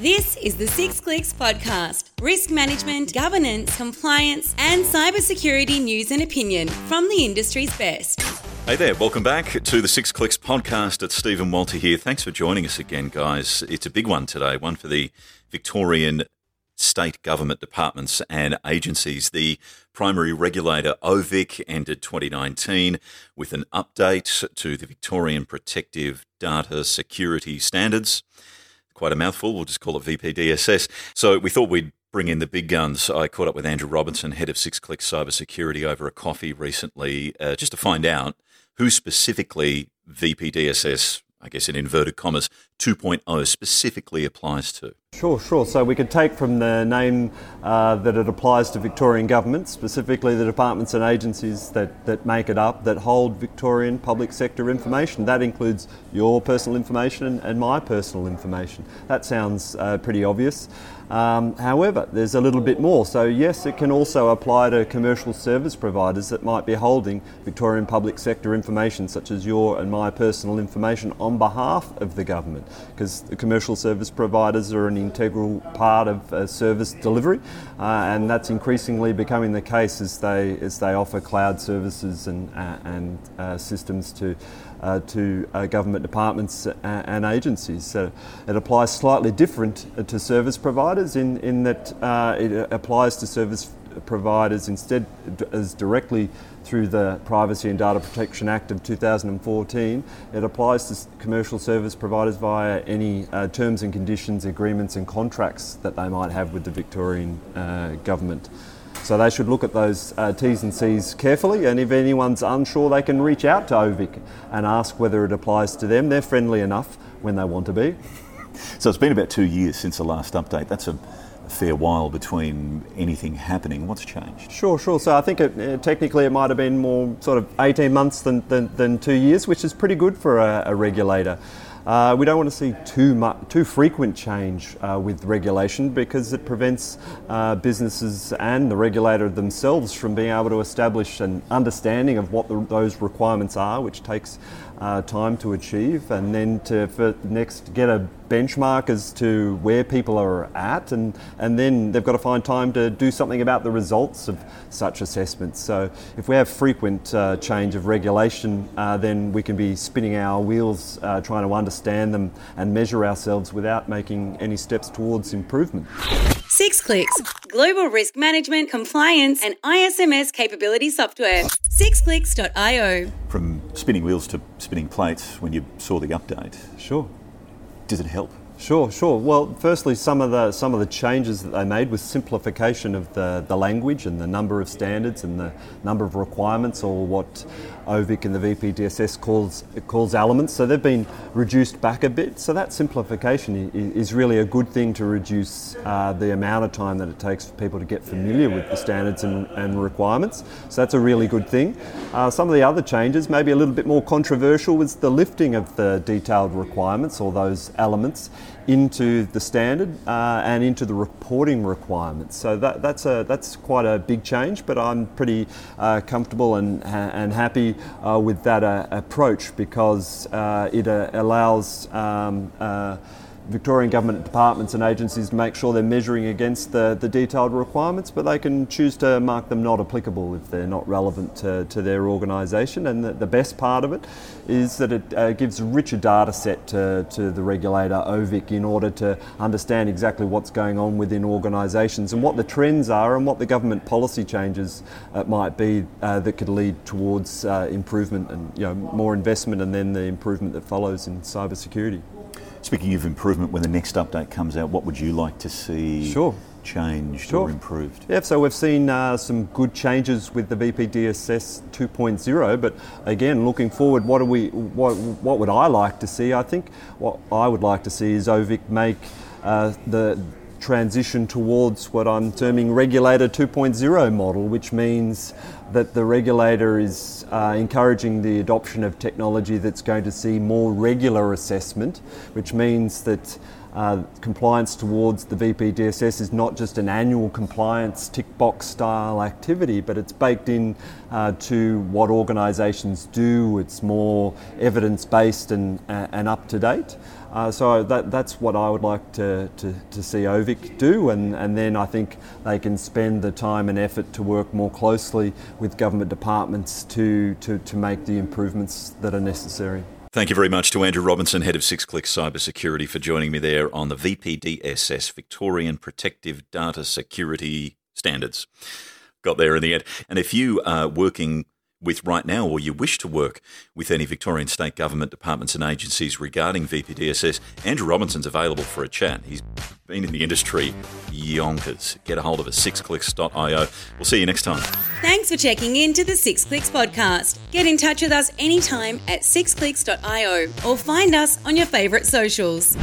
This is the Six Clicks podcast risk management, governance, compliance, and cybersecurity news and opinion from the industry's best. Hey there, welcome back to the Six Clicks podcast. It's Stephen Walter here. Thanks for joining us again, guys. It's a big one today, one for the Victorian state government departments and agencies. The primary regulator, OVIC, ended 2019 with an update to the Victorian Protective Data Security Standards quite a mouthful. We'll just call it VPDSS. So we thought we'd bring in the big guns. I caught up with Andrew Robinson, head of Six Click Cybersecurity, over a coffee recently, uh, just to find out who specifically VPDSS, I guess in inverted commas, 2.0 specifically applies to. Sure, sure. So we could take from the name uh, that it applies to Victorian government, specifically the departments and agencies that, that make it up, that hold Victorian public sector information. That includes your personal information and, my personal information. That sounds uh, pretty obvious. Um, however, there's a little bit more. So, yes, it can also apply to commercial service providers that might be holding Victorian public sector information, such as your and my personal information, on behalf of the government, because the commercial service providers are an integral part of uh, service delivery, uh, and that's increasingly becoming the case as they as they offer cloud services and uh, and uh, systems to. Uh, to uh, government departments and agencies. So it applies slightly different to service providers in, in that it applies to service providers instead as directly through the Privacy and Data Protection Act of 2014. It applies to commercial service providers via any uh, terms and conditions, agreements, and contracts that they might have with the Victorian uh, government. So they should look at those uh, T's and C's carefully, and if anyone's unsure, they can reach out to OVIC and ask whether it applies to them. They're friendly enough when they want to be. So it's been about two years since the last update. That's a fair while between anything happening. What's changed? Sure, sure. So I think it, uh, technically it might have been more sort of 18 months than, than, than two years, which is pretty good for a, a regulator. Uh, we don't want to see too much, too frequent change uh, with regulation because it prevents uh, businesses and the regulator themselves from being able to establish an understanding of what the, those requirements are, which takes uh, time to achieve, and then to next get a benchmark as to where people are at, and, and then they've got to find time to do something about the results of such assessments. So, if we have frequent uh, change of regulation, uh, then we can be spinning our wheels uh, trying to understand them and measure ourselves without making any steps towards improvement. Six Clicks, global risk management, compliance, and ISMS capability software. Sixclicks.io. From spinning wheels to spinning plates when you saw the update. Sure. Does it help? Sure, sure. Well, firstly, some of the some of the changes that they made was simplification of the, the language and the number of standards and the number of requirements, or what OVIC and the VPDSS calls calls elements. So they've been reduced back a bit. So that simplification is really a good thing to reduce uh, the amount of time that it takes for people to get familiar with the standards and, and requirements. So that's a really good thing. Uh, some of the other changes, maybe a little bit more controversial, was the lifting of the detailed requirements or those elements into the standard uh, and into the reporting requirements. So that, that's a that's quite a big change, but I'm pretty uh, comfortable and and happy uh, with that uh, approach because uh, it uh, allows. Um, Victorian government departments and agencies to make sure they're measuring against the, the detailed requirements, but they can choose to mark them not applicable if they're not relevant to, to their organisation. And the, the, best part of it is that it uh, gives a richer data set to, to the regulator, OVIC, in order to understand exactly what's going on within organisations and what the trends are and what the government policy changes uh, might be uh, that could lead towards uh, improvement and you know, more investment and then the improvement that follows in cybersecurity. Speaking of improvement, when the next update comes out, what would you like to see sure. changed sure. or improved? Yeah, so we've seen uh, some good changes with the VPDSS 2.0, but again, looking forward, what, are we, what, what would I like to see? I think what I would like to see is OVIC make uh, the transition towards what I'm terming regulator 2.0 model, which means that the regulator is uh, encouraging the adoption of technology that's going to see more regular assessment, which means that uh, compliance towards the VPDSS is not just an annual compliance tick box style activity, but it's baked in uh, to what organisations do. It's more evidence based and, and up to date. Uh, so that, that's what I would like to, to, to, see OVIC do, and, and then I think they can spend the time and effort to work more closely with government departments to, to, to make the improvements that are necessary. Thank you very much to Andrew Robinson, Head of Six Click Cybersecurity, for joining me there on the VPDSS, Victorian Protective Data Security Standards. Got there in the end. And if you are working with right now, or you wish to work with any Victorian state government departments and agencies regarding VPDSS, Andrew Robinson's available for a chat. He's been in the industry yonkers. Get a hold of us, sixclicks.io. We'll see you next time. Thanks for checking in to the Six Clicks podcast. Get in touch with us anytime at sixclicks.io or find us on your favourite socials.